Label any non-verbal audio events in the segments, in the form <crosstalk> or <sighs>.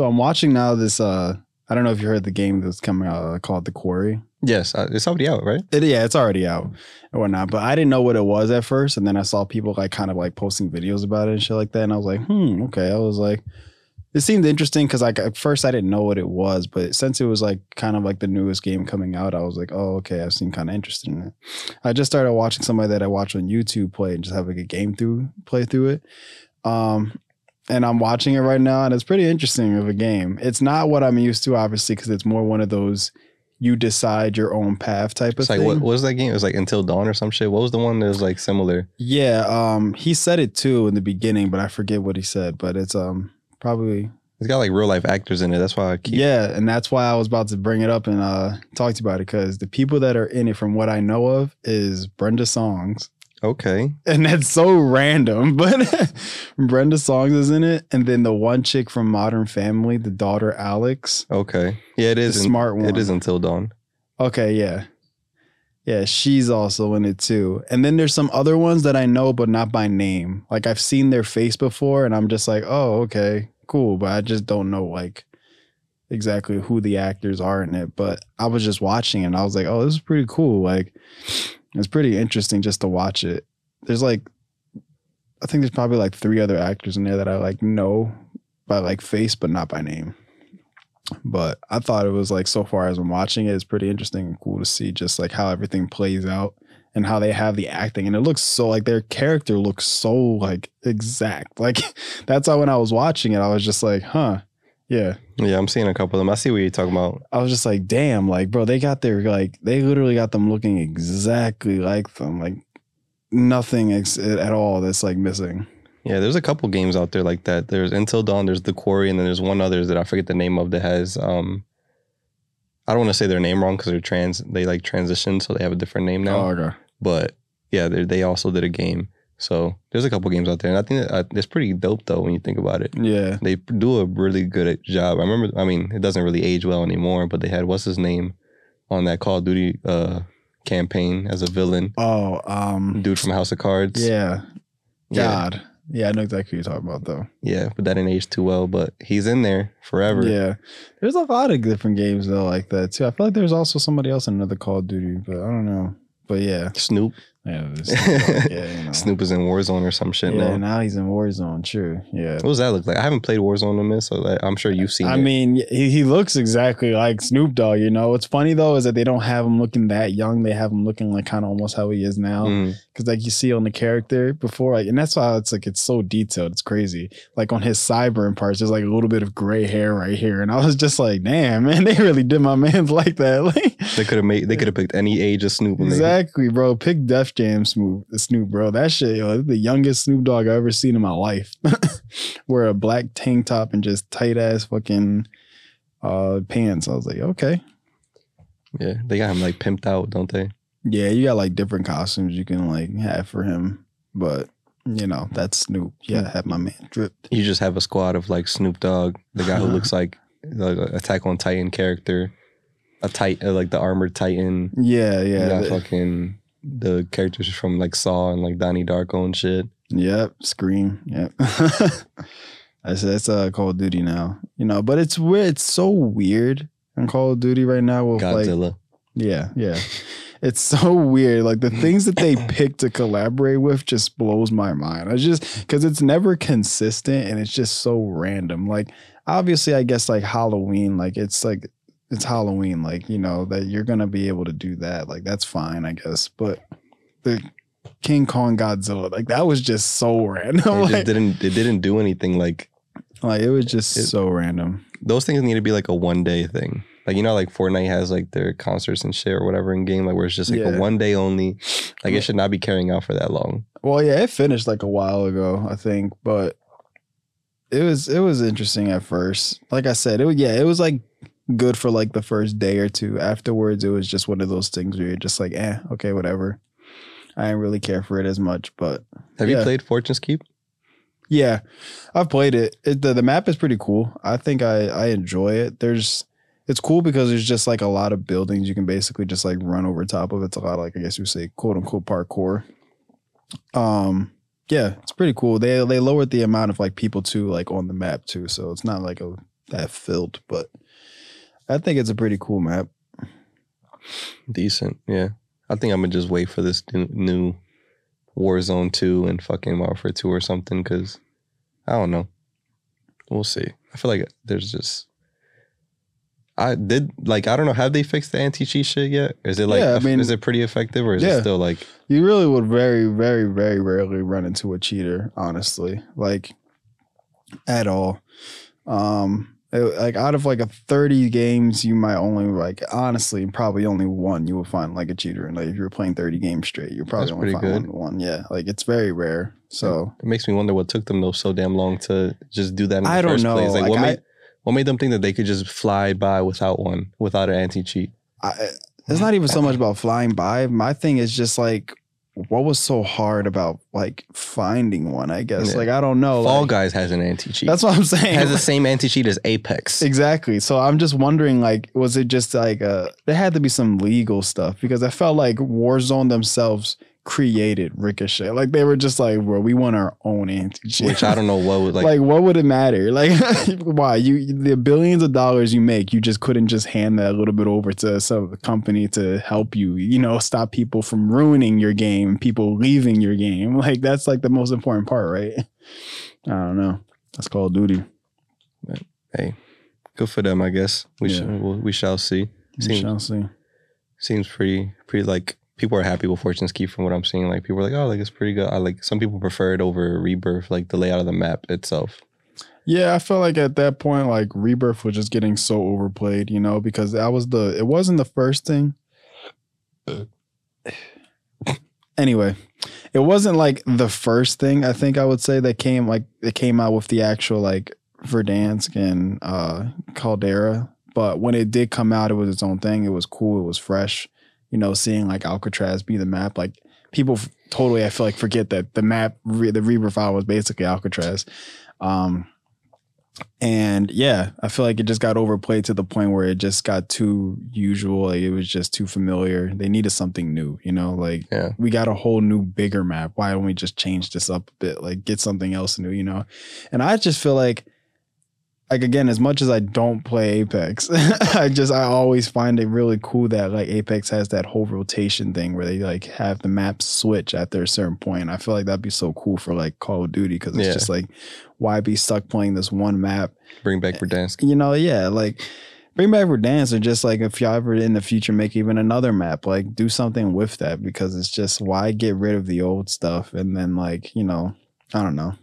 So I'm watching now this. uh I don't know if you heard the game that's coming out uh, called The Quarry. Yes, uh, it's already out, right? It, yeah, it's already out and whatnot. But I didn't know what it was at first, and then I saw people like kind of like posting videos about it and shit like that, and I was like, hmm, okay. I was like, it seemed interesting because like at first I didn't know what it was, but since it was like kind of like the newest game coming out, I was like, oh, okay, I've seen kind of interested in it. I just started watching somebody that I watch on YouTube play and just have like a game through play through it. Um, and I'm watching it right now, and it's pretty interesting of a game. It's not what I'm used to, obviously, because it's more one of those you decide your own path type of It's like thing. what, what was that game? It was like Until Dawn or some shit. What was the one that was like similar? yeah, um, he said it too in the beginning, but I forget what he said. But it's um probably It's got like real life actors in it. That's why I keep. yeah, and that's why I was about to bring it up and uh talk to you about it because the people that are in it, from what I know of, is Brenda Songs, Okay. and that's so random, <laughs> but Brenda Songs is in it, and then the one chick from Modern Family, the daughter Alex, Okay. Yeah, it is. smart one. It is Until Dawn. Okay, yeah. Yeah, she's also in it too. And then there's some other ones that I know, but not by name. Like I've seen their face before, and I'm just like, oh, okay, cool. But I just don't know like exactly who the actors are in it. But I was just watching and I was like, oh, this is pretty cool. Like it's pretty interesting just to watch it. There's like I think there's probably like three other actors in there that I like know by like face, but not by name but I thought it was like so far as I'm watching it, it's pretty interesting and cool to see just like how everything plays out and how they have the acting. And it looks so like their character looks so like exact. <laughs> Like that's how when I was watching it, I was just like, huh. Yeah. Yeah, I'm seeing a couple of them. I see what you're talking about. I was just like, damn, like, bro, they got their like they literally got them looking exactly like them. Like nothing ex- at all that's like missing. Yeah, there's a couple games out there like that. There's Until Dawn, there's The Quarry, and then there's one other that I forget the name of that has um I don't want to say their name wrong because they're trans they like transition, so they have a different name now. Oh, okay. But yeah, they they also did a game. So there's a couple games out there, and I think that, uh, it's pretty dope though when you think about it. Yeah. They do a really good job. I remember, I mean, it doesn't really age well anymore, but they had what's his name on that Call of Duty uh campaign as a villain, Oh, um dude from House of Cards. yeah. yeah, God. Yeah, I know exactly who you're talking about though. yeah, but that didn't age too well. But he's in there forever. Yeah. There's a lot of different games though like that too. I feel like there's also somebody else in another Call of Duty, but I don't know. But yeah. Snoop, Yeah, <laughs> yeah, you know. Snoop is in Warzone or some shit Yeah, now. now he's in Warzone, true. Yeah. What does that look like? I haven't played Warzone in this, so like, I'm sure you've seen I it. mean, he, he looks exactly like Snoop Dogg, you know. What's funny though is that they don't have him looking that young. They have him looking like kind of almost how he is now. Mm. Cause like you see on the character before, like, and that's why it's like it's so detailed. It's crazy. Like on his sideburn parts, there's like a little bit of gray hair right here, and I was just like, damn, man, <laughs> they really did my man's <laughs> like that. Like, They could have made. They could have picked any age of Snoop. exactly, bro. Pick Def Jam Snoop, Snoop, bro. That shit, yo, the youngest Snoop Dogg I've ever seen in my life. <laughs> Wear a black tank top and just tight ass fucking uh pants. I was like, okay. Yeah, they got him like pimped out, don't they? Yeah, you got like different costumes you can like have for him, but you know that's Snoop. Yeah, have my man dripped. You just have a squad of like Snoop Dogg, the guy who looks like like Attack on Titan character, a tight uh, like the armored Titan. Yeah, You yeah, got the- fucking the characters from like Saw and like Donnie Darko and shit. Yep, Scream. Yep. <laughs> that's that's uh, Call of Duty now. You know, but it's weird. It's so weird in Call of Duty right now with like Godzilla. yeah, yeah. <laughs> It's so weird. Like the things that they <laughs> pick to collaborate with just blows my mind. I just because it's never consistent and it's just so random. Like obviously, I guess like Halloween, like it's like it's Halloween, like you know that you're gonna be able to do that. Like that's fine, I guess. But the King Kong Godzilla, like that was just so <laughs> random. it like, just didn't. It didn't do anything. Like like it was just It- so random. those things need to be like a one day thing. Like you know, like Fortnite has like their concerts and shit or whatever in game, like where it's just like Yeah. a one day only. Like it should not be carrying out for that long. Well, yeah, it finished like a while ago, I think, but it was it was interesting at first. Like I said, it was yeah, it was like good for like the first day or two. Afterwards, it was just one of those things where you're just like, eh, okay, whatever. I didn't really care for it as much, but Have Yeah. you played Fortune's Keep? yeah, I've played it. it the, the map is pretty cool. I think I I enjoy it. There's it's cool because there's just like a lot of buildings you can basically just like run over top of. It's a lot of, like I guess you would say quote unquote parkour. Um yeah, it's pretty cool. They they lowered the amount of like people too like on the map too, so it's not like a that filled. But I think it's a pretty cool map. Decent, yeah. I think I'm gonna just wait for this new, Warzone two and fucking Warfare two or something because I don't know. We'll see. I feel like there's just. I did like I don't know have they fixed the anti cheat shit yet? Is it like Yeah, I mean- is it pretty effective or is Yeah. it still like You really would very, very, very rarely run into a cheater, honestly. Like at all. Um it- like out of like a 30 games, you might only like honestly, probably only one you will find like a cheater. And like if you're playing 30 games straight, you're probably That's only find good. one, one. Yeah. Like it's very rare. So it makes me wonder what took them though so damn long to just do that in the I don't first know. place. Like, Like, what I- made what made them think that they could just fly by without one, without an anti cheat? I, it's not even so much about flying by. My thing is just like, what was so hard about like finding one? I guess Yeah. like I don't know. Fall like- Guys has an anti cheat. That's what I'm saying. It has the <laughs> same anti cheat as Apex. exactly. So I'm just wondering, like, was it just like uh there had to be some legal stuff because I felt like Warzone themselves created Ricochet. Like they were just like, bro, we want our own anti Which I don't know what would like, Like, what would it matter? <laughs> Like, why you the billions of dollars you make, you just couldn't just hand that a little bit over to some company to help you, you know, stop people from ruining your game, people leaving your game. <laughs> Like, that's like the most important part, right? I don't know. That's Call of Duty. But, hey, good for them, I guess. We Yeah. shall we'll, shall see. We shall see. seems pretty pretty like people are happy with Fortune's Keep from what I'm seeing. Like people are like, oh, like it's pretty good. I like some people prefer it over Rebirth, like the layout of the map itself. Yeah, I felt like at that point, like Rebirth was just getting so overplayed, you know, because that was the it wasn't the first thing. <sighs> anyway, it wasn't like the first thing I think I would say that came like it came out with the actual like Verdansk and uh Caldera. But when it did come out, it was its own thing. It was cool. It was fresh. You know, seeing like Alcatraz be the map, like people f- totally, I feel like forget that the map, re- the Rebirth file was basically Alcatraz. Um, and yeah, I feel like it just got overplayed to the point where it just got too usual. Like it was just too familiar. They needed something new, you know, like Yeah. we got a whole new bigger map. Why don't we just change this up a bit? Like get something else new, you know? And I just feel like like again, as much as I don't play Apex, <laughs> I just I always find it really cool that like Apex has that whole rotation thing where they like have the maps switch after a certain point. I feel like that'd be so cool for like Call of Duty because it's Yeah. just like why be stuck playing this one map? Bring back eh, Verdansk. You know, yeah, like bring back Verdansk or just like if y'all ever in the future make even another map, like do something with that because it's just why get rid of the old stuff and then like, you know, I don't know.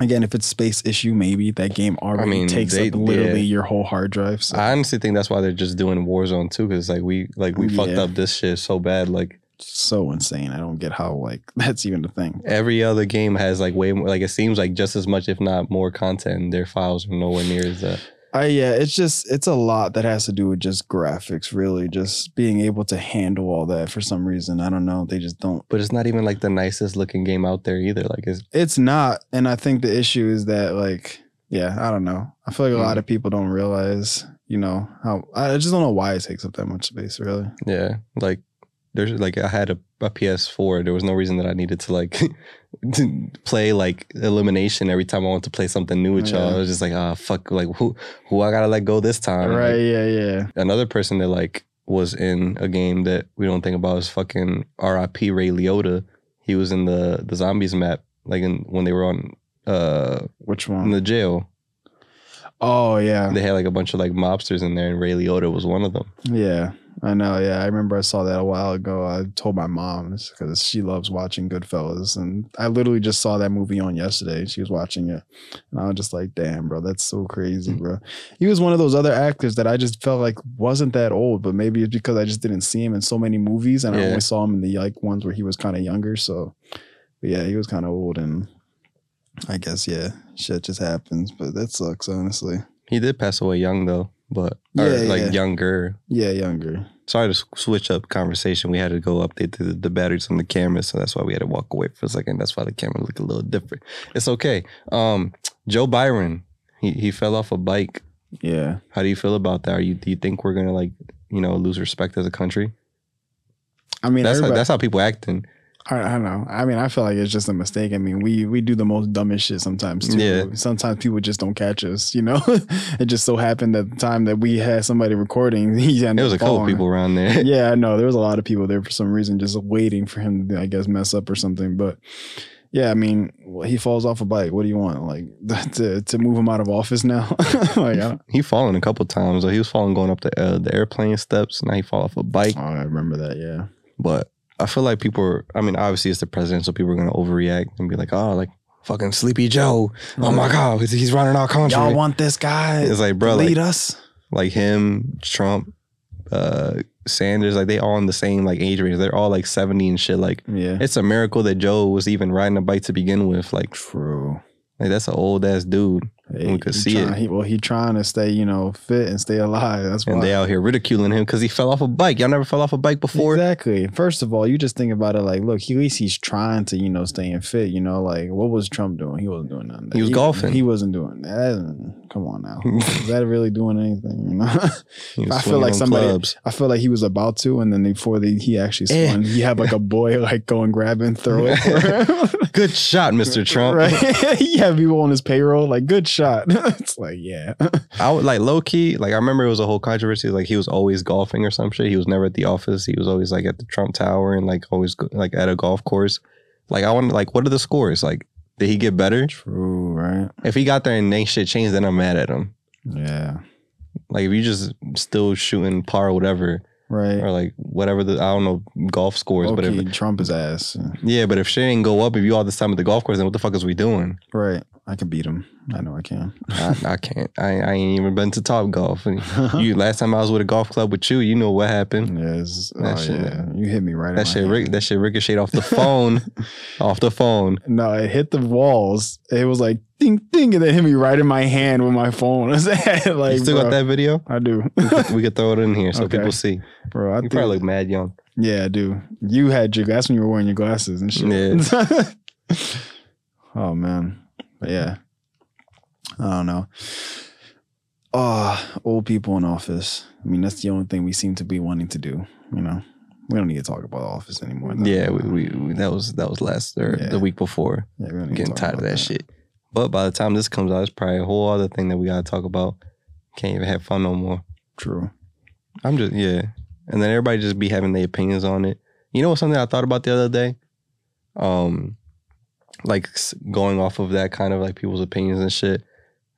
Again, if it's space issue, maybe that game already mean, takes they- up literally yeah. your whole hard drive. So I honestly think that's why they're just doing Warzone too, because like we like we oh, fucked up this shit so bad. Like so insane. I don't get how like <laughs> that's even a thing. every other game has like way more. Like it seems like just as much, if not more, content. Their files are nowhere near as that. I yeah, it's just it's a lot that has to do with just graphics, really, just being able to handle all that for some reason. I don't know. They just don't. But it's not even like the nicest looking game out there either. Like it's It's not, and I think the issue is that like yeah, I don't know. I feel like a lot mm. of people don't realize, you know, how I just don't know why it takes up that much space, really. yeah, like there's like I had a, a PS4. There was no reason that I needed to like <laughs> <laughs> play like elimination every time I want to play something new with y'all. Yeah. I was just like, ah, fuck, like who who I gotta let go this time. Like, right? Yeah, yeah. another person that like was in a game that we don't think about is fucking R.I.P. Ray Liotta. He was in the the zombies map, like in when they were on uh Which in one? the jail. oh yeah, They had like a bunch of like mobsters in there, and Ray Liotta was one of them. yeah. I know. Yeah, I remember I saw that a while ago. I told my mom because she loves watching Goodfellas, and I literally just saw that movie on yesterday. She was watching it, and I was just like, "Damn, bro, that's so crazy, mm. bro." He was one of those other actors that I just felt like wasn't that old, but maybe it's because I just didn't see him in so many movies, and I Yeah. only saw him in the like ones where he was kind of younger. So, but yeah, he was kind of old, and I guess yeah, shit just happens. But that sucks, honestly. He did pass away young though, but or Yeah, like yeah. younger. Yeah, younger. Sorry to switch up conversation. We had to go update the, the batteries on the camera, so that's why we had to walk away for a second. That's why the camera looked a little different. It's okay. Um, Joe Biden, he he fell off a bike. Yeah. How do you feel about that? Are you do you think we're gonna like you know lose respect as a country? I mean, That's how, that's how people acting. I, I don't know. I mean, I feel like it's just a mistake. I mean, we we do the most dumbest shit sometimes too. Yeah. Sometimes people just don't catch us. You know, <laughs> it just so happened that the time that we had somebody recording, <laughs> he There was a couple people around there. <laughs> yeah, I know. There was a lot of people there for some reason, just waiting for him to, I guess, mess up or something. But yeah, I mean, well, he falls off a bike. What do you want? Like to to move him out of office now? like, He fallen a couple times. Like he was falling going up the uh, the airplane steps. Now he fall off a bike. oh, I remember that. Yeah. But I feel like people are. I mean, obviously it's the president, so people are gonna overreact and be like, "Oh, like fucking Sleepy Joe. Oh my god, he's- he's running our country." Y'all want this guy? it's like, bro, lead like, us. like him, Trump, uh, Sanders, like they all in the same like age range. They're all like seventy and shit. Like Yeah. it's a miracle that Joe was even riding a bike to begin with. Like, True. like that's an old ass dude, We could he see it. trying- He, well, he trying to stay, you know, fit and stay alive. That's why. and they out here ridiculing him because he fell off a bike. Y'all never fell off a bike before. Exactly. First of all, you just think about it like, look, he, at least he's trying to, you know, stay in fit. You know, like what was Trump doing? He wasn't doing nothing. He was golfing. He wasn't doing that. Come on now, is that really doing anything? You know, <laughs> I feel like somebody- clubs. I feel like he was about to, and then before they, he actually Eh. swung, he had like a boy like go and grab and throw it. For <laughs> him. Good shot, Mr. Trump. Right? <laughs> he had people on his payroll. Like, good shot. <laughs> it's like, yeah. <laughs> I would like low key. Like I remember it was a whole controversy. Like he was always golfing or some shit. He was never at the office. He was always like at the Trump Tower and like always go- like at a golf course. Like I want like what are the scores? Like did he get better? True, right? If he got there and ain't shit changed, then I'm mad at him. Yeah. Like if you just still shooting par or whatever, Right. or like whatever the I don't know golf scores, but Okay, if Trump is ass. yeah, but if shit ain't go up, if you all this time at the golf course, then what the fuck is we doing? Right. I can beat him. I know I can. I, I can't. I, I ain't even been to Top Golf. <laughs> You last time I was with a golf club with you, you know what happened. Yes. That oh, shit- yeah. You hit me right That shit, hand. that shit ricocheted off the <laughs> phone, off the phone. No, it hit the walls. It was like ding ding, and then hit me right in my hand with my phone. <laughs> like, you still bro, got that video? I do, we could throw it in here so Okay. people see. bro. I You think, probably look mad young. yeah, I do. You had your. That's when you were wearing your glasses and shit. Yeah. oh man, but yeah, I don't know. Oh, old people in office. I mean, that's the only thing we seem to be wanting to do. You know, we don't need to talk about office anymore. though. Yeah, we, we, we that was that was last or Yeah. the week before. yeah, we to Getting tired of about that, shit. But by the time this comes out, it's probably a whole other thing that we gotta talk about. Can't even have fun no more. True. I'm just yeah. And then everybody just be having their opinions on it. You know what something I thought about the other day? Um like going off of that kind of like people's opinions and shit.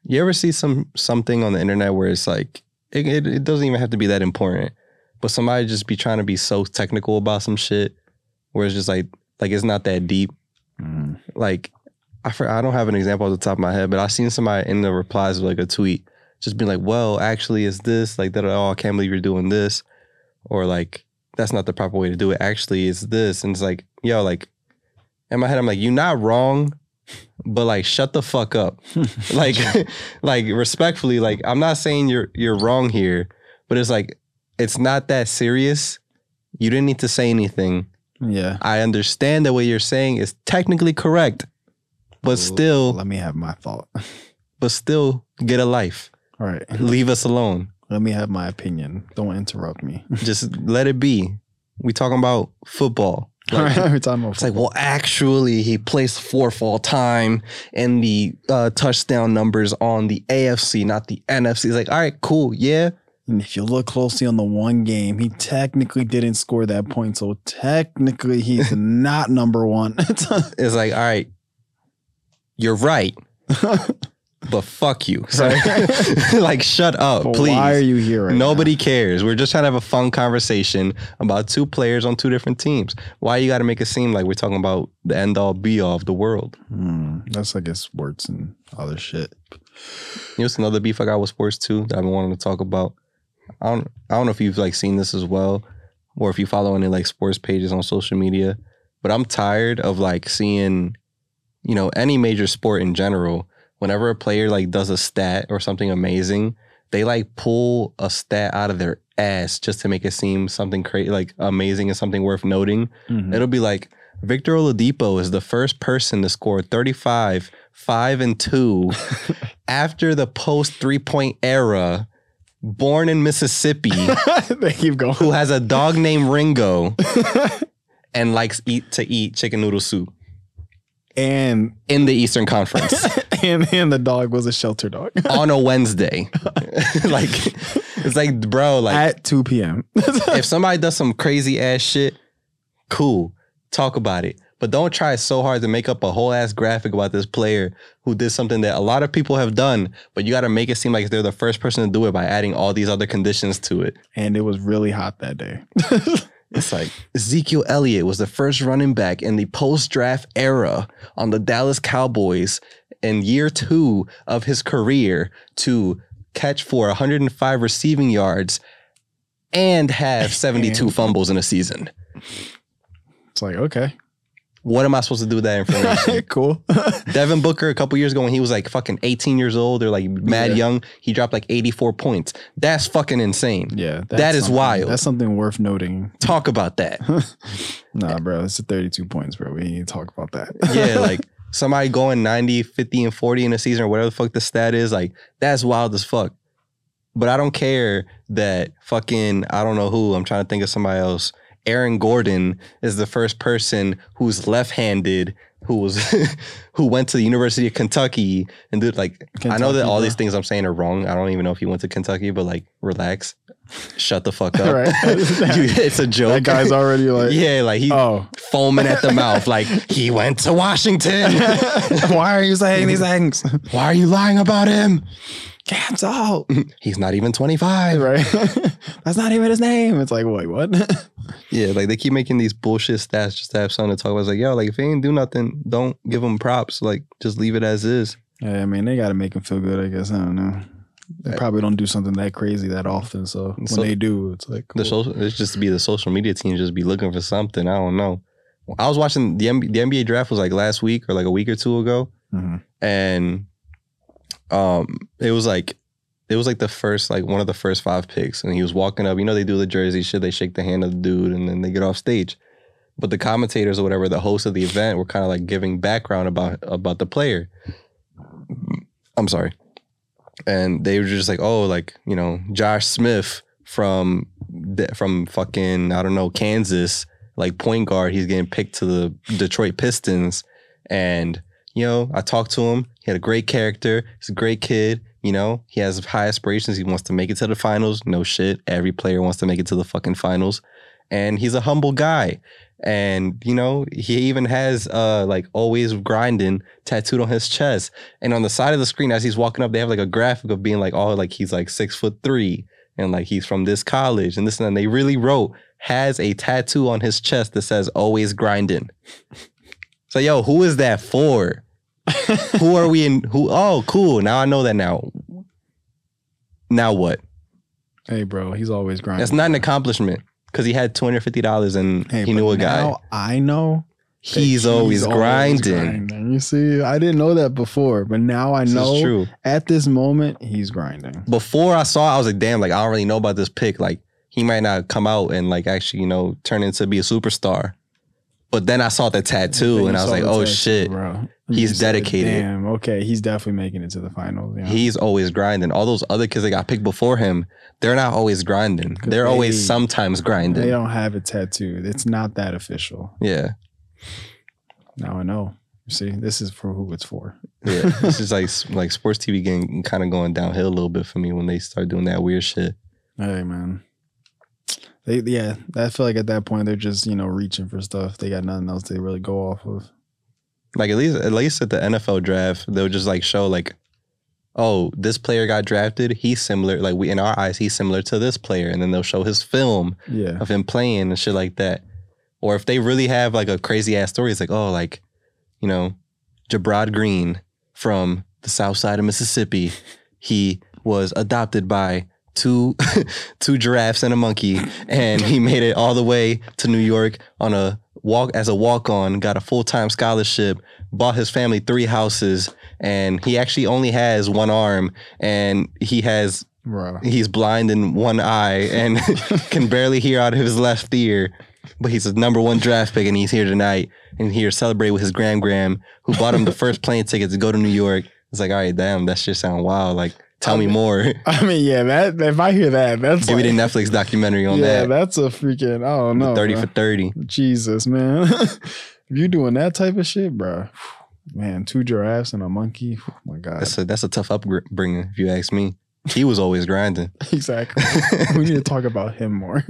You ever see some something on the internet where it's like it, it, it doesn't even have to be that important, but somebody just be trying to be so technical about some shit where it's just like like it's not that deep. Mm. Like I for, I don't have an example off the top of my head, but I seen somebody in the replies of like a tweet just being like, "Well, actually, is this like that? Oh, I can't believe you're doing this," or like, "That's not the proper way to do it." Actually, it's this, and it's like, yo, like in my head, I'm like, "You're not wrong." But like, shut the fuck up. <laughs> like, <laughs> like respectfully, like I'm not saying you're you're wrong here, but it's like it's not that serious. You didn't need to say anything. Yeah. I understand that what you're saying is technically correct, but Well, still, let me have my thought. <laughs> but still, get a life. All right. Leave us alone. Let me have my opinion. Don't interrupt me. Just let it be. We talking about football. Like. We're <laughs> talking It's like, well, actually, he placed fourth all time, in the uh, touchdown numbers on the AFC, not the NFC. He's like, all right, cool, yeah. And if you look closely on the one game, he technically didn't score that point. So technically, he's <laughs> not number one. <laughs> It's like, all right, you're right, but fuck you. <laughs> So, <laughs> like, shut up, But please. Why are you here? Right Nobody cares. We're just trying to have a fun conversation about two players on two different teams. Why you got to make it seem like we're talking about the end all be all of the world? now? Hmm, that's I guess sports and other shit. You know, it's another beef I got with sports too that I've been wanting to talk about. I don't, I don't know if you've like seen this as well, or if you follow any like sports pages on social media. But I'm tired of like seeing, you know, any major sport in general. Whenever a player like does a stat or something amazing, they like pull a stat out of their ass just to make it seem something crazy, like amazing and something worth noting. Mhm. It'll be like Victor Oladipo is the first person to score 35, 5 and 2 <laughs> after the post three point era, born in Mississippi, <laughs> they keep going. who has a dog named Ringo <laughs> and likes eat to eat chicken noodle soup And in the Eastern Conference <laughs> and and the dog was a shelter dog <laughs> on a Wednesday. <laughs> like it's like, bro, like at 2 p.m. if somebody does some crazy ass shit, cool, talk about it. But don't try so hard to make up a whole ass graphic about this player who did something that a lot of people have done, but you got to make it seem like they're the first person to do it by adding all these other conditions to it. and it was really hot that day. It's like Ezekiel Elliott was the first running back in the post draft era on the Dallas Cowboys in year two of his career to catch for 105 receiving yards and have 72 <laughs> And- fumbles in a season. It's like okay, What am I supposed to do with that information? <laughs> cool. <laughs> Devin Booker, a couple years ago, when he was like fucking 18 years old or like mad Yeah. young, he dropped like 84 points. That's fucking insane. yeah, That that's wild. That's something worth noting. Talk about that. <laughs> Nah, bro, it's a 32 points, bro. We need to talk about that. yeah, like somebody going 90, 50, and 40 in a season or whatever the fuck the stat is, like that's wild as fuck. But I don't care that fucking, I don't know who, I'm trying to think of somebody else. Aaron Gordon is the first person who's left handed who was <laughs> who went to the University of Kentucky and did like I know that all these things I'm saying are wrong. I don't even know if he went to Kentucky, but like relax. Shut the fuck up. Right. <laughs> <laughs> You- it's a joke. that guy's already like, yeah, like he oh, foaming at the mouth, like he went to Washington. why are you saying these things? Why are you lying about him? Cancel. <laughs> He's not even 25. right? <laughs> That's not even his name. It's like, wait, what? <laughs> Yeah, like they keep making these bullshit stats just to have something to talk about. It's like, yo, like if he ain't do nothing, don't give him props. Like just leave it as is. yeah, I mean, they got to make him feel good, I guess. I don't know. They probably don't do something that crazy that often. So when So- they do, it's like, The social, it's just to be the social media team, just be looking for something. I don't know. I was watching the NBA, the NBA draft was like last week or like a week or two ago, Mhm. and um, it was like it was like the first like one of the first five picks, and he was walking up. You know, they do the jersey shit. They shake the hand of the dude, and then they get off stage. But the commentators or whatever, the host of the event, were kind of like giving background about about the player. I'm sorry, and they were just like, oh, like you know, Josh Smith from from fucking I don't know Kansas, like point guard. He's getting picked to the Detroit Pistons, and you know, I talked to him. He had a great character. He's a great kid. You know, he has high aspirations. He wants to make it to the finals. No shit. Every player wants to make it to the fucking finals. And he's a humble guy. And, you know, he even has uh like always grinding tattooed on his chest. And on the side of the screen, as he's walking up, they have like a graphic of being like, oh, like he's like six foot three and like he's from this college and this and that. And they really wrote, has a tattoo on his chest that says always grinding. <laughs> So yo, who is that for? <laughs> who are we in? Who? Oh, cool. Now I know that. Now, now what? hey, bro, he's always grinding. That's not an accomplishment because he had two hundred fifty dollars and Hey, he knew a guy. now I know that He's, always, grinding. grinding. You see, I didn't know that before, but now I This know true. at this moment he's grinding. Before I saw, it, I was like, damn, like I don't really know about this pick. Like he might not come out and like actually, you know, turn into be a superstar. But then I saw the tattoo and I was like, oh tattoo, shit, bro. He's said, dedicated. Damn. Okay, he's definitely making it to the finals. He's always grinding. All those other kids that got picked before him, they're not always grinding. They're always sometimes grinding. they don't have a tattoo. It's not that official. Yeah. Now I know. You see, this is for who it's for. Yeah, <laughs> it's just like like sports TV getting kind of going downhill a little bit for me when they start doing that weird shit. Hey man. They yeah, I feel like at that point they're just, you know, reaching for stuff. They got nothing else they really go off of. Like at least at least at the NFL draft, they'll just like show like, oh, this player got drafted. He's similar. Like we in our eyes, he's similar to this player, and then they'll show his film Yeah. of him playing and shit like that. Or if they really have like a crazy ass story, it's like, oh, like, you know, Jabrod Green from the south side of Mississippi. He was adopted by two <laughs> two giraffes and a monkey, and he made it all the way to New York on a walk as a walk on, got a full time scholarship, bought his family three houses, and he actually only has one arm, and he has he's blind in one eye and <laughs> can barely hear out of his left ear. But he's a number one draft pick and he's here tonight and here to celebrate with his gram gram who bought him the <laughs> first plane ticket to go to New York. It's like, all right, damn, that shit sound wild. Like Tell I me more. <laughs> I mean, yeah, that if I hear that, that's Give me the Netflix documentary on yeah, that. that's a freaking I don't know. Thirty bro. for thirty. Jesus, man. <laughs> if you're doing that type of shit, bro, man, two giraffes and a monkey. Oh my god. That's a that's a tough upbringing, if you ask me. He was always grinding. <laughs> exactly. we need to talk about him more.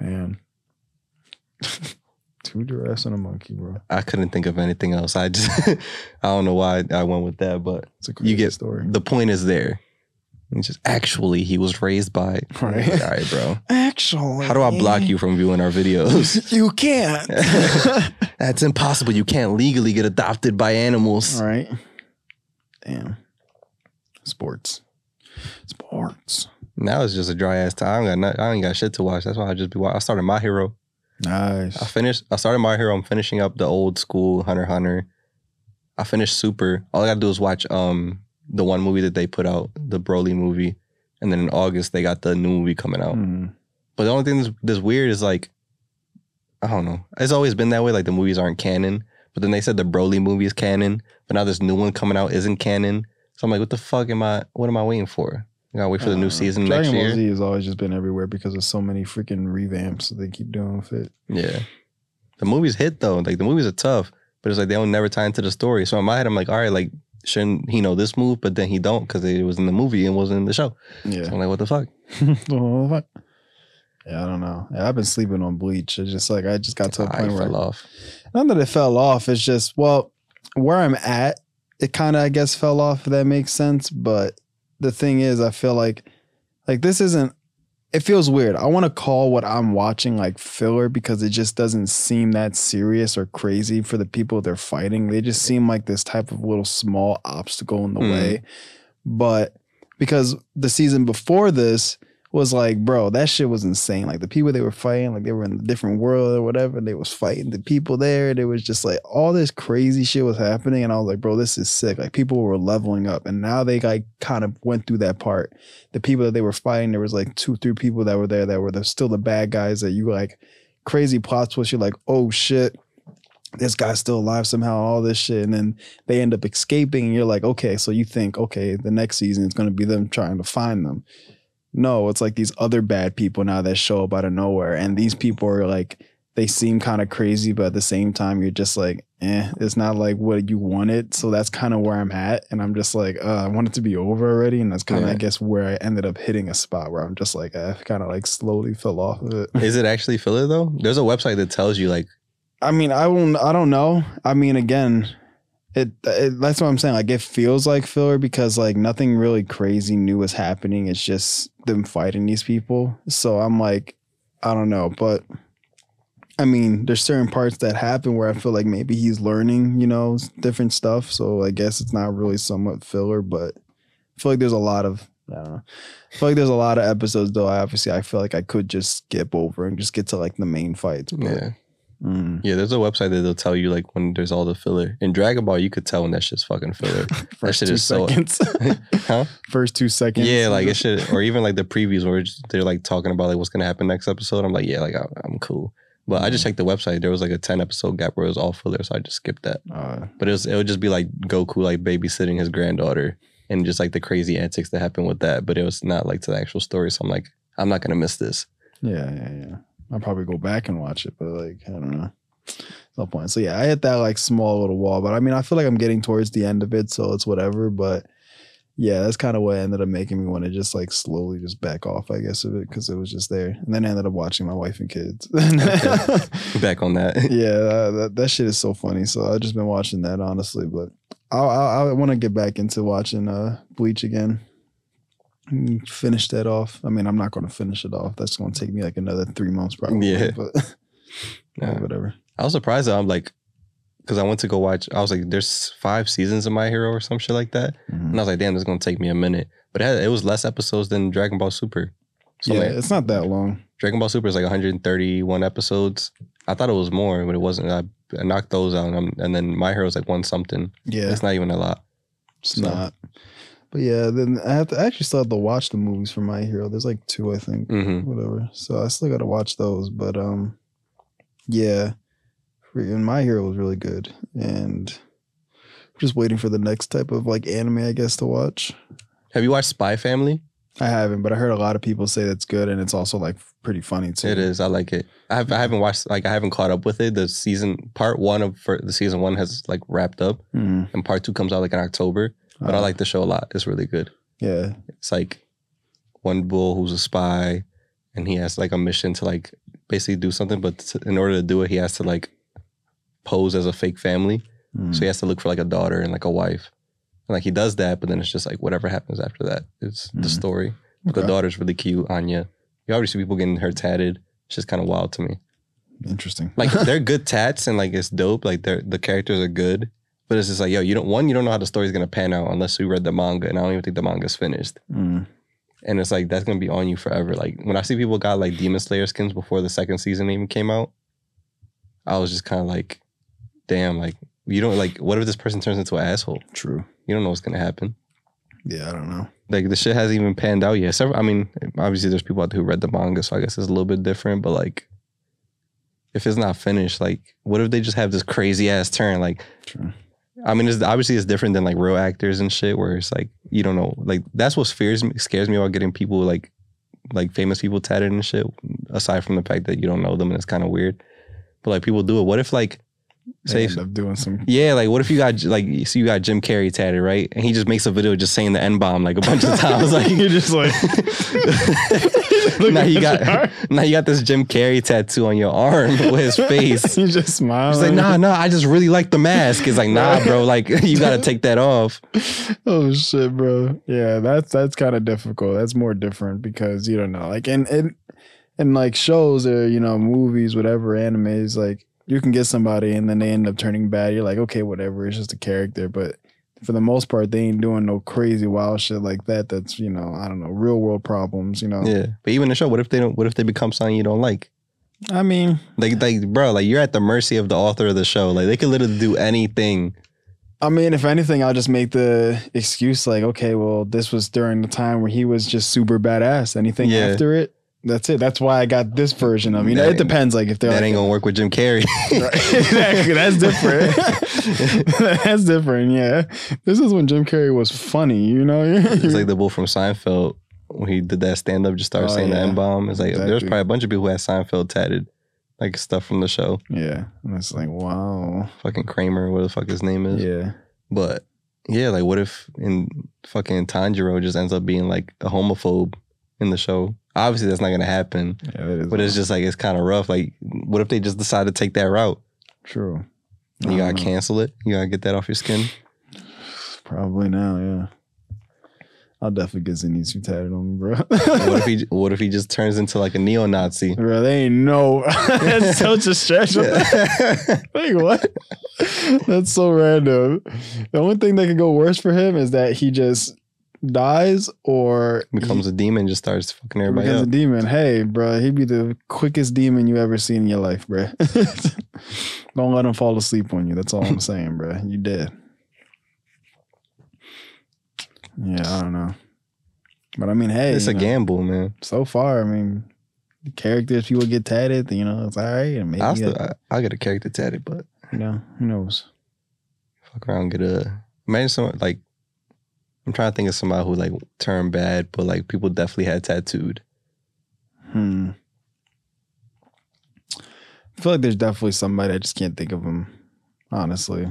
Man. Two giraffes and a monkey, bro. I couldn't think of anything else. I just <laughs> I don't know why I went with that, but It's a crazy you get story. the point is there. It's just actually he was raised by Right. All right, bro. Actually, How do I block you from viewing our videos? <laughs> You can't. <laughs> That's impossible. You can't legally get adopted by animals. All right. Damn. Sports. Sports. Now it's just a dry ass time. I, don't got I ain't got shit to watch. That's why I just be. I started My Hero. Nice. I finished. I started My Hero. I'm finishing up the old school Hunter Hunter. I finished Super. All I gotta do is watch um the one movie that they put out, the Broly movie, and then in August they got the new movie coming out. Mm. But the only thing that's, that's weird is like, I don't know. It's always been that way. Like the movies aren't canon. But then they said the Broly movie is canon. But now this new one coming out isn't canon. So I'm like, what the fuck am I? What am I waiting for? I gotta wait for the Uh, new season Dragon next Ball year. Z has always just been everywhere because of so many freaking revamps that they keep doing with it. Yeah. The movies hit though. Like the movies are tough, but it's like they don't never tie into the story. So in my head, I'm like, all right, like shouldn't he know this move? But then he don't because it was in the movie and wasn't in the show. So Yeah. I'm like, what the fuck? <laughs> Oh, fuck. yeah, I don't know. Yeah, I've been sleeping on Bleach. It's just like I just got to a point where I fell off. not that it fell off. It's just well, where I'm at, it kind of I guess fell off. If that makes sense. But the thing is, I feel like like this isn't. It feels weird. I want to call what I'm watching like filler because it just doesn't seem that serious or crazy for the people they're fighting. They just seem like this type of little small obstacle in the Hmm. way. But because the season before this was like, bro, that shit was insane. Like the people they were fighting, like they were in a different world or whatever. They was fighting the people there. There was just like all this crazy shit was happening, and I was like, bro, this is sick. Like people were leveling up, and now they like kind of went through that part. The people that they were fighting, there was like two, three people that were there that were the, still the bad guys that you like crazy plot twist. You're like, oh shit. This guy's still alive somehow, all this shit. And then they end up escaping, and you're like, okay, so you think, okay, the next season is going to be them trying to find them. No, it's like these other bad people now that show up out of nowhere. And these people are like, they seem kind of crazy, but at the same time, you're just like, eh, it's not like what you wanted. So that's kind of where I'm at. And I'm just like, uh, I want it to be over already. And that's kind of, Yeah. I guess, where I ended up hitting a spot where I'm just like, I kind of like slowly fell off of it. Is it actually filler though? There's a website that tells you like, I mean, I won't. I don't know. I mean, again, it, it. That's what I'm saying. Like, it feels like filler because like nothing really crazy new is happening. It's just them fighting these people. So I'm like, I don't know, but I mean, there's certain parts that happen where I feel like maybe he's learning, you know, different stuff. So I guess it's not really somewhat filler, but I feel like there's a lot of. I don't know. I feel like there's a lot of episodes though. I obviously I feel like I could just skip over and just get to like the main fights. But, yeah, mm. yeah. There's a website that they'll tell you like when there's all the filler. In Dragon Ball, you could tell when that shit's fucking filler. <laughs> First shit two is so- <laughs> seconds. huh? First two seconds. Yeah, like it should, or even like the previews where they're like talking about like what's gonna happen next episode. I'm like, yeah, like I, I'm cool. But I just checked the website. There was like a 10 episode gap where it was all filler, so I just skipped that. Uh, But it was it would just be like Goku like babysitting his granddaughter and just like the crazy antics that happen with that. But it was not like to the actual story. So I'm like, I'm not gonna miss this. yeah, yeah, yeah. I'll probably go back and watch it, but like I don't know. No point. So yeah, I hit that like small little wall, but I mean, I feel like I'm getting towards the end of it, so it's whatever. But yeah, that's kind of what ended up making me want to just like slowly just back off, I guess, of it because it was just there. And then I ended up watching my wife and kids. <laughs> Back on that. <laughs> yeah, that, that, that shit is so funny. So I've just been watching that honestly, but I I, I want to get back into watching uh Bleach again. Finish that off. I mean, I'm not going to finish it off. That's going to take me like another three months probably. Yeah. but <laughs> Yeah. whatever. I was surprised that I'm like, because I went to go watch. I was like, there's five seasons of My Hero or some shit like that, Mhm. and I was like, damn, this is gonna take me a minute. But it, had, it was less episodes than Dragon Ball Super. So yeah, like, it's not that long. Dragon Ball Super is like 131 episodes. I thought it was more, but it wasn't. I, I knocked those out, and, I'm- and then My Hero is like one something. Yeah, It's not even a lot. it's so- not. But yeah, then I have to I actually still have to watch the movies for My Hero. There's like two, I think. hmm whatever. So I still got to watch those, but um, yeah, freaking My Hero was really good, and just waiting for the next type of like anime, I guess, to watch. Have you watched Spy Family? I haven't, but I heard a lot of people say that's good, and it's also like pretty funny too. It is. I like it. I have. I haven't watched. Like I haven't caught up with it. The season part one of for the season one has like wrapped up, Mm. and part two comes out like in October. But I Uh, like the show a lot. It's really good. Yeah. It's like one bull who's a spy, and he has like a mission to like basically do something. But to, in order to do it, he has to like pose as a fake family. Mm. So he has to look for like a daughter and like a wife. And like he does that, but then it's just like whatever happens after that is the Mhm. story. But the Okay. daughter's really cute, Anya. You already see people getting her tatted. It's just kind of wild to me. Interesting. Like <laughs> they're good tats and like it's dope. Like they're the characters are good. But it's just like, yo, you don't one, you don't know how the story's gonna pan out unless you read the manga. And I don't even think the manga's finished. Mm. And it's like that's gonna be on you forever. Like when I see people got like Demon Slayer skins before the second season even came out, I was just kind of like, damn, like you don't like what if this person turns into an asshole? True. You don't know what's gonna happen. Yeah, I don't know. Like the shit hasn't even panned out yet. Several, I mean, obviously there's people out there who read the manga, so I guess it's a little bit different. But like, if it's not finished, like, what if they just have this crazy ass turn? Like, True. I mean, it's obviously it's different than like real actors and shit, where it's like you don't know. Like that's what scares me, scares me about getting people like like famous people tatted and shit. Aside from the fact that you don't know them and it's kind of weird, but like people do it. What if like say end up doing some. yeah, like what if you got like so you got Jim Carrey tatted, right? And he just makes a video just saying the N bomb like a bunch of <laughs> times. Like You're just like. <laughs> now you got <laughs> now you got this Jim Carrey tattoo on your arm with his face. you just smile. He's like, nah, nah, I just really like the mask. It's like, nah, bro, like you gotta take that off. Oh shit, bro. Yeah, that's that's kind of difficult. That's more different because you don't know. Like in in in like shows or you know movies, whatever animes, like you can get somebody and then they end up turning bad. You're like, okay, whatever. It's just a character, but for the most part, they ain't doing no crazy wild shit like that. That's you know, I don't know, real world problems. You know. Yeah. But even the show, what if they don't what if they become something you don't like? I mean, Like like bro, like you're at the mercy of the author of the show. Like they could literally do anything. I mean, if anything, I'll just make the excuse like, okay, well, this was during the time where he was just super badass. Anything Yeah. after it, that's it. That's why I got this version of. You know, That it depends. Like if they're That like, ain't gonna work with Jim Carrey. <laughs> <laughs> Exactly, that's different. <laughs> that's different. Yeah, this is when Jim Carrey was funny. You know, It's like the bull from Seinfeld when he did that stand up, just started Oh, saying the yeah. N bomb. It's like there's probably a bunch of people who had Seinfeld tatted, like stuff from the show. yeah, and it's like wow. Fucking Kramer, what the fuck his name is. Yeah, But yeah, like what if in fucking Tanjiro just ends up being like a homophobe in the show? Obviously that's not gonna happen. yeah. But it's just like it's kind of rough. Like, what if they just decide to take that route? true. You gotta know. cancel it. You gotta get that off your skin. Probably now. Yeah, I'll definitely get Zenitsu tatted on me, bro. <laughs> What if he? What if he just turns into like a neo-Nazi? Bro, they ain't no. <laughs> That's such a stretch. Like what? That's so random. The only thing that could go worse for him is that he just dies or Becomes a demon, just starts fucking he everybody becomes up. a demon. Hey, bro, he'd be the quickest demon you ever seen in your life, bro. <laughs> Don't let him fall asleep on you. That's all I'm <laughs> saying, bro. You dead. Yeah, I don't know. But I mean, hey, It's a know, gamble, man. so far, I mean, the characters people get tatted, you know, it's all right. And maybe, I'll still, I, I'll get a character tatted, but you know, who knows? fuck around, get a imagine someone like. I'm trying to think of somebody who like turned bad, but like people definitely had tattooed. Hmm. I feel like there's definitely somebody I just can't think of them, honestly.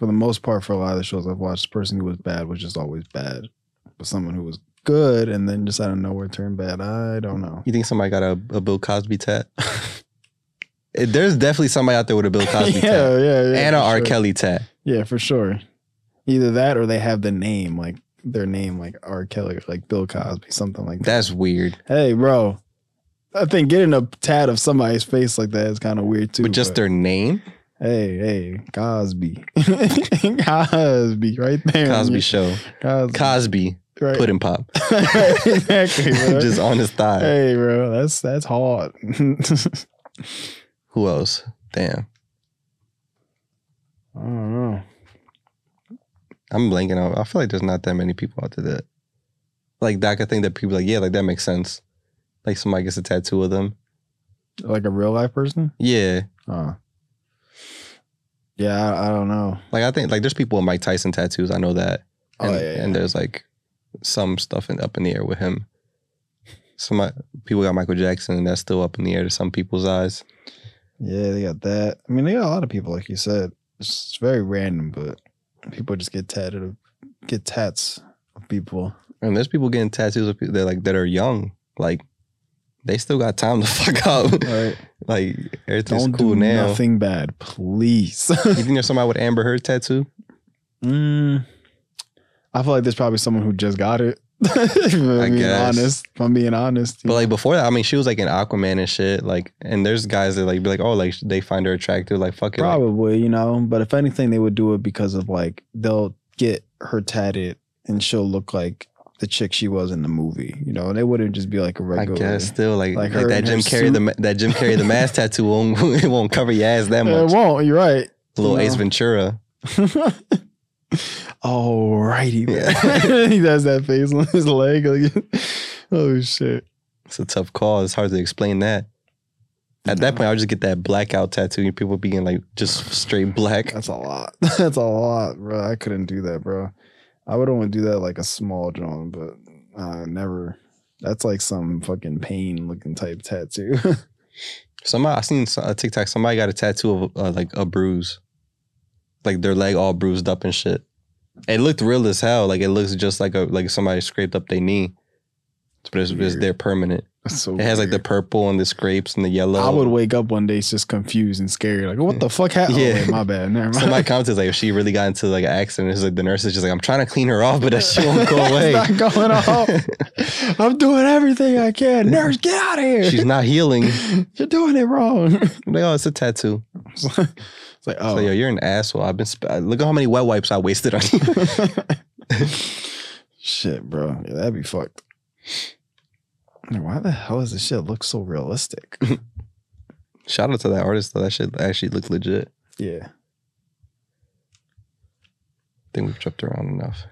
For the most part, for a lot of the shows I've watched, the person who was bad was just always bad. But someone who was good and then just out of nowhere turned bad, I don't know. You think somebody got a, a Bill Cosby tat? <laughs> There's definitely somebody out there with a Bill <laughs> Cosby yeah, tat yeah, yeah. and a for R. Kelly tat. Yeah, for sure. Either that or they have the name, like their name, like R. Kelly or like Bill Cosby, something like that. That's weird. Hey, bro. I think getting a tat of somebody's face like that is kind of weird too. But just their name, Hey, hey, Cosby. <laughs> Cosby, right there. Cosby Show, Cosby. Cosby, right. pudding pop, <laughs> <laughs> exactly, just on his thigh. hey, bro, that's that's hard. Who else? Damn, I don't know. I'm blanking out. I feel like there's not that many people out there that like that. I could think that people like, yeah, like that makes sense. Like somebody gets a tattoo of them. Like a real life person? Yeah, Uh, yeah, I, I don't know. like I think like there's people with Mike Tyson tattoos. I know that. Oh, And, yeah, yeah. and there's like some stuff in, up in the air with him. Some uh, people got Michael Jackson, and that's still up in the air to some people's eyes. Yeah, they got that. I mean, they got a lot of people, like you said. It's, it's very random, but people just get tatted, of, get tats of people. And there's people getting tattoos of people that like that are young, like they still got time to <laughs> fuck up. Right. like everything's Don't cool do now. nothing bad, please. <laughs> You think there's somebody with Amber Heard tattoo? mm, I feel like there's probably someone who just got it. If I'm I being guess. honest. If I'm being honest. But like before that, I mean, she was like in Aquaman and shit. Like, and there's guys that like be like, oh, like they find her attractive. Like, fuck it. like, Probably, you know. But if anything, they would do it because of like they'll get her tatted and she'll look like the chick she was in the movie. You know, And they wouldn't just be like a I regular. I guess still like, like like, her that her Jim Carrey the ma- that Jim Carrey the mask <laughs> tattoo won't <laughs> it won't cover your ass that much. It won't. You're right. Little. Ace Ventura. <laughs> oh, righty. Yeah. <laughs> he does that face on his leg. Like, <laughs> oh shit. It's a tough call. It's hard to explain that. At that point, I would just get that blackout tattoo. and People being like just straight black. That's a lot. <laughs> That's a lot, bro. I couldn't do that, bro. I would only do that like a small drawing, but uh, never. That's like some fucking pain looking type tattoo. Somebody I seen a TikTok. Somebody got a tattoo of uh, like a bruise, like their leg all bruised up and shit. It looked real as hell. Like it looks just like a like somebody scraped up their knee, but it's, it's there permanent. That's so It has like the purple and the scrapes and the yellow. I would wake up one day just confused and scared. Like, what the fuck happened? Oh, yeah. Oh, wait, my bad. Never mind. Somebody <laughs> commented like if she really got into like an accident, it's like the nurse is just like I'm trying to clean her off, but that shit won't go <laughs> away. it's not going off. <laughs> I'm doing everything I can. Nurse, get out of here. She's not healing. You're doing it wrong. I'm like, oh, it's a tattoo. it's like, oh, So yo, you're an asshole. I've been sp- look at how many wet wipes I wasted on you. shit, bro. Yeah, that'd be fucked. Why the hell does this shit look so realistic? <laughs> Shout out to that artist though. That shit actually looked legit. yeah. I think we've jumped around enough.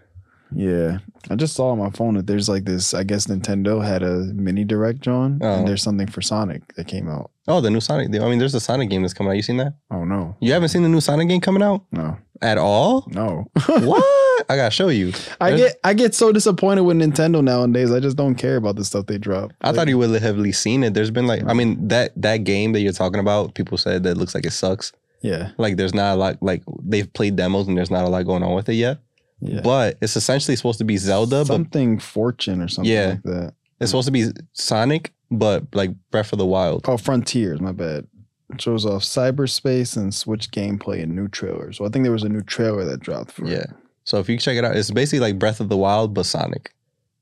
Yeah. I just saw on my phone that there's like this, I guess Nintendo had a mini direct drawn Oh. and there's something for Sonic that came out. Oh, the new Sonic. I mean, there's a Sonic game that's coming out. You seen that? Oh no. You haven't seen the new Sonic game coming out No. At all? No. <laughs> <laughs> what? I gotta show you. I get I get so disappointed with Nintendo nowadays. I just don't care about the stuff they drop. I thought you would have heavily seen it. There's been like, I mean, that that game that you're talking about, people said that looks like it sucks. Yeah. Like, there's not a lot. Like, they've played demos and there's not a lot going on with it yet. Yeah. But it's essentially supposed to be Zelda, but something fortune or something Yeah. like that. it's supposed to be Sonic, but like Breath of the Wild. Oh, Frontiers, my bad. It shows off cyberspace and Switch gameplay and new trailers. So I think there was a new trailer that dropped for Yeah. it. So if you check it out, it's basically like Breath of the Wild, but Sonic.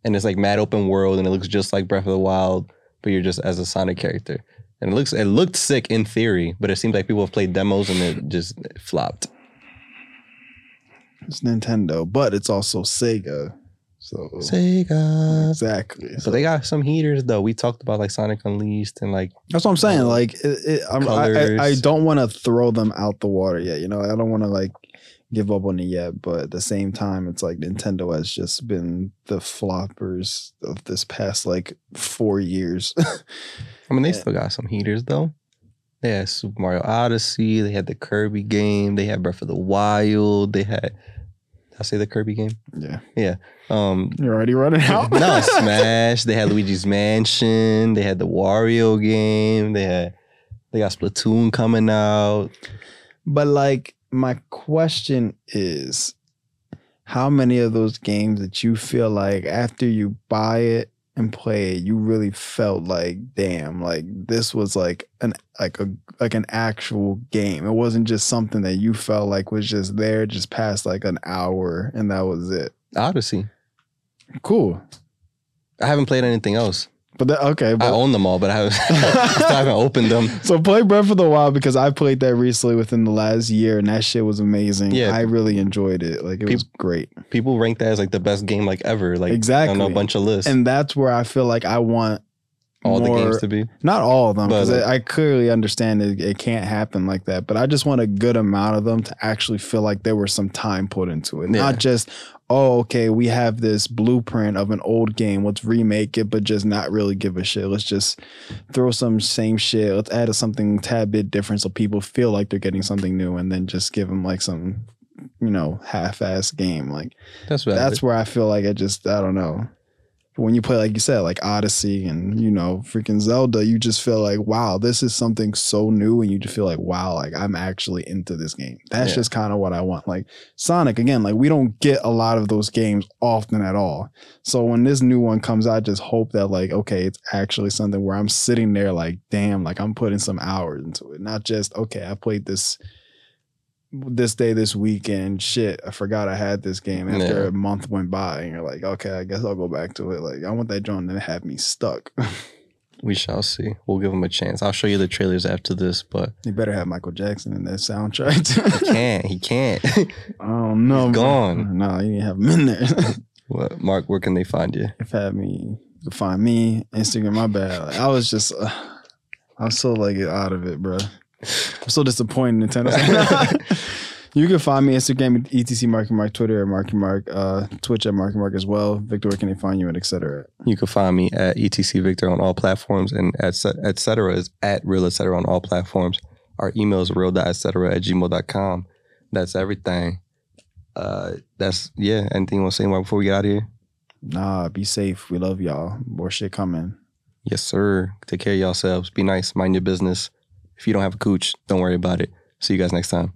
And it's like mad open world and it looks just like Breath of the Wild, but you're just as a Sonic character. And it looks it looked sick in theory, but it seems like people have played demos and it just flopped. It's Nintendo, but it's also Sega. So Sega. exactly. But So they got some heaters though. We talked about like Sonic Unleashed and like that's what I'm saying. Uh, like it, it, I'm, I, I, I don't want to throw them out the water yet. You know, I don't want to like give up on it yet. But at the same time, it's like Nintendo has just been the floppers of this past like four years. <laughs> I mean they Yeah. still got some heaters though. They had Super Mario Odyssey, they had the Kirby game, they had Breath of the Wild, they had I say the Kirby game? yeah, Yeah. Um you're already running out. no, <laughs> Smash. They had Luigi's Mansion. They had the Wario game. They had they got Splatoon coming out. But like my question is how many of those games that you feel like after you buy it and play it, you really felt like, damn, like this was like an like a like an actual game. It wasn't just something that you felt like was just there, just past like an hour and that was it. Odyssey. Cool. I haven't played anything else. But that, okay, I but own them all, but I, haven't, <laughs> I haven't opened them. <laughs> so play Breath of the Wild because I played that recently within the last year and that shit was amazing. Yeah. I really enjoyed it. Like it was great. People rank that as like the best game like ever. Like Exactly. on a bunch of lists. and that's where I feel like I want all the games to be. not all of them because I, I clearly understand it, it can't happen like that. But I just want a good amount of them to actually feel like there was some time put into it, Yeah. not just oh okay we have this blueprint of an old game let's remake it but just not really give a shit let's just throw some same shit let's add something tad bit different so people feel like they're getting something new and then just give them like some you know, half-ass game. Like That's that's where I feel like i just I don't know. But when you play like you said, like Odyssey and you know, freaking Zelda, you just feel like, wow, this is something so new, and you just feel like, wow, like I'm actually into this game. That's Yeah. just kind of what I want. Like Sonic, again, like we don't get a lot of those games often at all. So when this new one comes out, I just hope that like, okay, it's actually something where I'm sitting there like, damn, like I'm putting some hours into it. Not just, okay, I played this this day this weekend. Shit, I forgot I had this game after Yeah. a month went by, and you're like, okay, I guess I'll go back to it. Like I want that joint to have me stuck. <laughs> we shall see. We'll give him a chance. I'll show you the trailers after this, but you better have Michael Jackson in that soundtrack. he can't. He can't. <laughs> I don't know. He's gone. No, you didn't have him in there. <laughs> what, Mark, where can they find you? if had me, you find me Instagram. My bad. Like, I was just, uh, I'm so like out of it, bro. I'm so disappointed in Nintendo. <laughs> you can find me Instagram at etc Marky Mark, Twitter at Marky Mark, uh, Twitch at Marky Mark as well. Victor, where can they find you and etc. You can find me at etc Victor on all platforms, and et cetera is at real et cetera on all platforms. Our email is real et cetera at gmail.com. That's everything. Uh, that's yeah. Anything you want to say before we get out of here? Nah, be safe. We love y'all. More shit coming. Yes, sir. Take care of yourselves. Be nice. Mind your business. If you don't have a cooch, don't worry about it. See you guys next time.